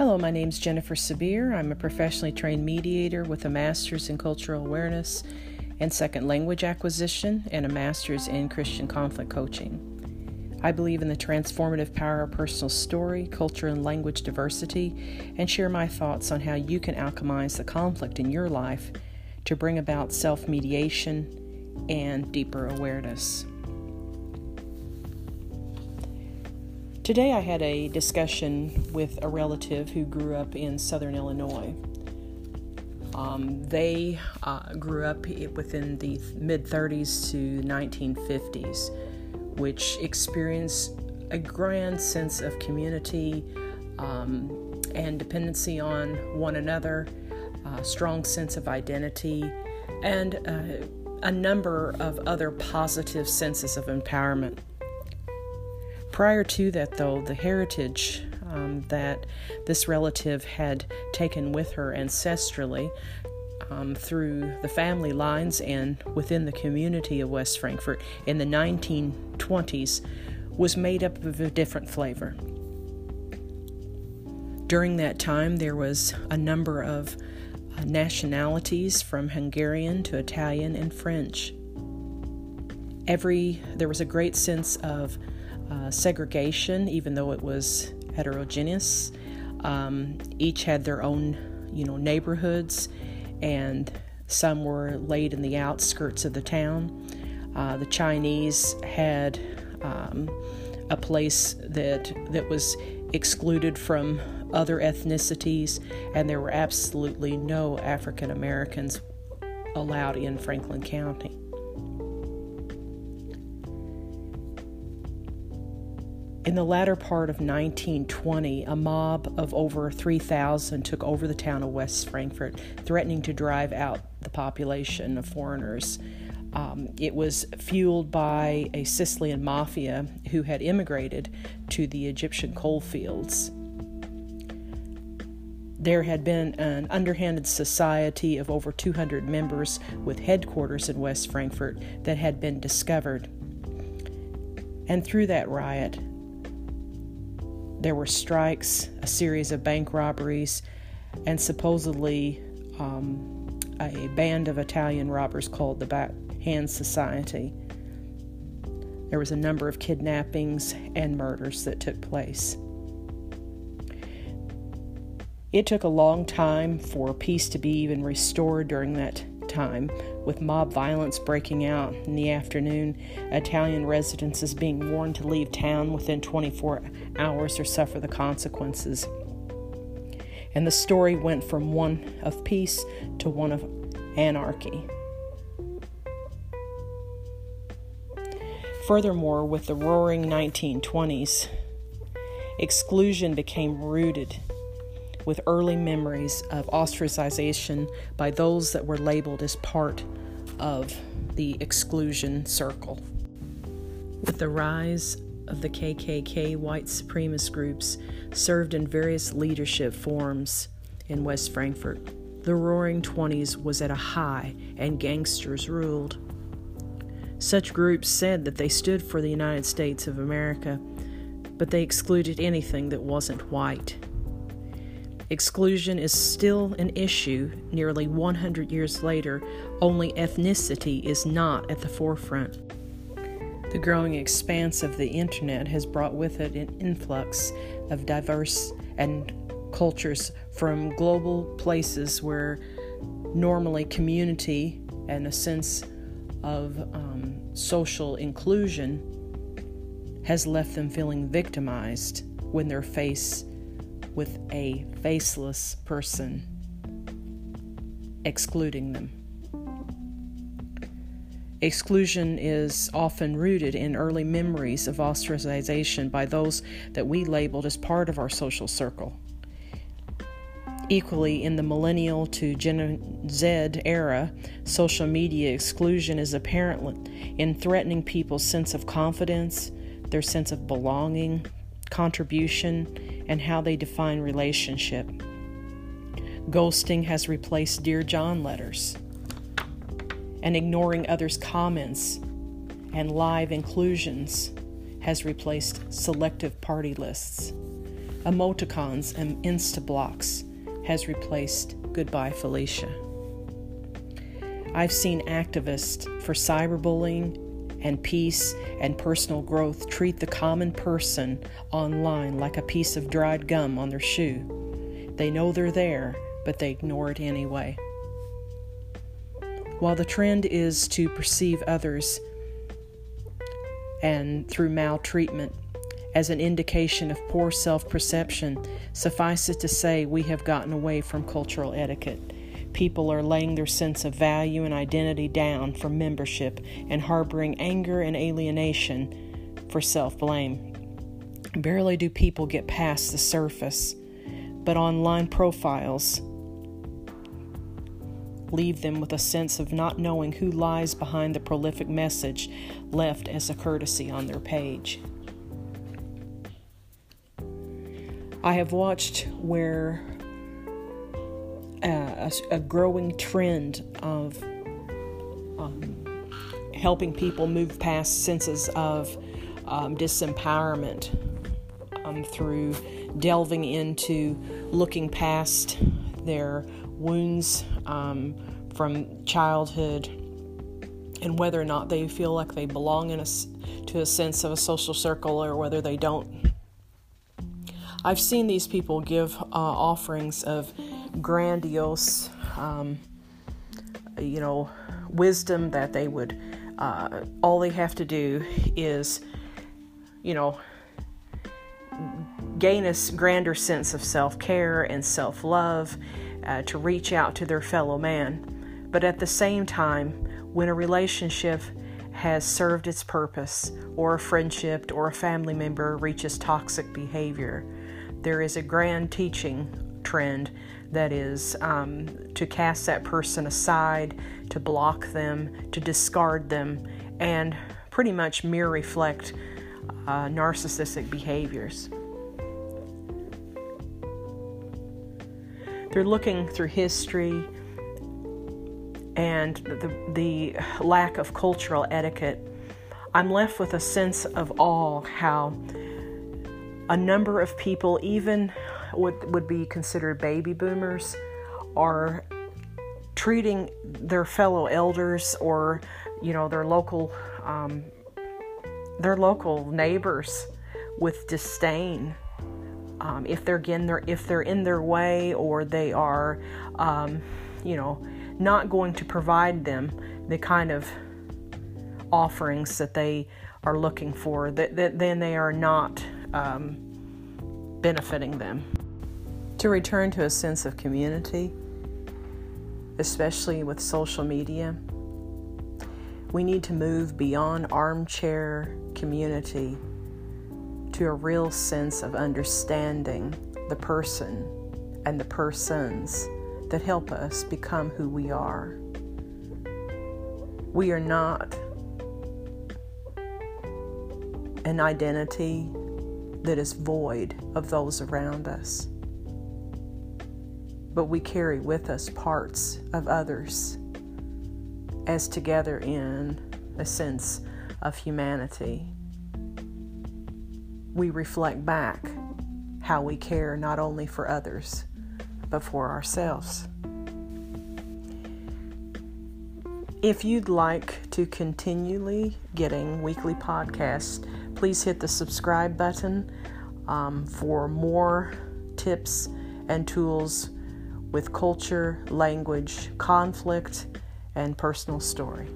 Hello, my name is Jennifer Sabir. I'm a professionally trained mediator with a master's in cultural awareness and second language acquisition and a master's in Christian conflict coaching. I believe in the transformative power of personal story, culture, and language diversity, and share my thoughts on how you can alchemize the conflict in your life to bring about self mediation and deeper awareness. Today, I had a discussion with a relative who grew up in southern Illinois. Um, they uh, grew up within the mid 30s to 1950s, which experienced a grand sense of community um, and dependency on one another, a strong sense of identity, and uh, a number of other positive senses of empowerment. Prior to that, though, the heritage um, that this relative had taken with her ancestrally um, through the family lines and within the community of West Frankfort in the 1920s was made up of a different flavor. During that time, there was a number of uh, nationalities from Hungarian to Italian and French. Every there was a great sense of uh, segregation, even though it was heterogeneous. Um, each had their own, you know, neighborhoods, and some were laid in the outskirts of the town. Uh, the Chinese had um, a place that that was excluded from other ethnicities, and there were absolutely no African Americans allowed in Franklin County. In the latter part of 1920, a mob of over 3,000 took over the town of West Frankfort, threatening to drive out the population of foreigners. Um, it was fueled by a Sicilian mafia who had immigrated to the Egyptian coal fields. There had been an underhanded society of over 200 members with headquarters in West Frankfort that had been discovered. And through that riot, there were strikes, a series of bank robberies, and supposedly um, a band of Italian robbers called the Black Hand Society. There was a number of kidnappings and murders that took place. It took a long time for peace to be even restored during that time, with mob violence breaking out in the afternoon, Italian residents is being warned to leave town within 24 hours or suffer the consequences. And the story went from one of peace to one of anarchy. Furthermore, with the roaring 1920s, exclusion became rooted with early memories of ostracization by those that were labeled as part of the exclusion circle. With the rise of the KKK, white supremacist groups served in various leadership forms in West Frankfort. The roaring 20s was at a high and gangsters ruled. Such groups said that they stood for the United States of America, but they excluded anything that wasn't white. Exclusion is still an issue nearly 100 years later, only ethnicity is not at the forefront. The growing expanse of the internet has brought with it an influx of diverse and cultures from global places where normally community and a sense of um, social inclusion has left them feeling victimized when they're faced with a faceless person excluding them. Exclusion is often rooted in early memories of ostracization by those that we labeled as part of our social circle. Equally, in the millennial to Gen Z era, social media exclusion is apparent in threatening people's sense of confidence, their sense of belonging, contribution, and how they define relationship. Ghosting has replaced Dear John letters, and ignoring others' comments and live inclusions has replaced selective party lists. emoticons and insta blocks has replaced Goodbye Felicia. I've seen activists for cyberbullying and peace and personal growth treat the common person online like a piece of dried gum on their shoe. They know they're there, but they ignore it anyway. While the trend is to perceive others and through maltreatment as an indication of poor self perception, suffice it to say we have gotten away from cultural etiquette. People are laying their sense of value and identity down for membership and harboring anger and alienation for self blame. Barely do people get past the surface, but online profiles leave them with a sense of not knowing who lies behind the prolific message left as a courtesy on their page. I have watched where a, a, growing trend of um, helping people move past senses of um, disempowerment um, through delving into looking past their wounds um, from childhood and whether or not they feel like they belong in a, to a sense of a social circle or whether they don't. I've seen these people give uh, offerings of grandiose, um, you know, wisdom that they would, uh, all they have to do is, you know, gain a grander sense of self care and self love uh, to reach out to their fellow man. But at the same time, when a relationship has served its purpose, or a friendship or a family member reaches toxic behavior, there is a grand teaching trend that is um, to cast that person aside, to block them, to discard them, and pretty much mirror reflect uh, narcissistic behaviors. They're looking through history and the, the lack of cultural etiquette. I'm left with a sense of awe how a number of people, even what would be considered baby boomers, are treating their fellow elders or you know their local um, their local neighbors with disdain. Um, if they're in their if they're in their way or they are um, you know not going to provide them the kind of offerings that they are looking for that, that then they are not um, benefiting them to return to a sense of community especially with social media we need to move beyond armchair community to a real sense of understanding the person and the persons that help us become who we are. We are not an identity that is void of those around us, but we carry with us parts of others as together in a sense of humanity we reflect back how we care not only for others, but for ourselves. If you'd like to continually getting weekly podcasts, please hit the subscribe button um, for more tips and tools with culture, language, conflict, and personal story.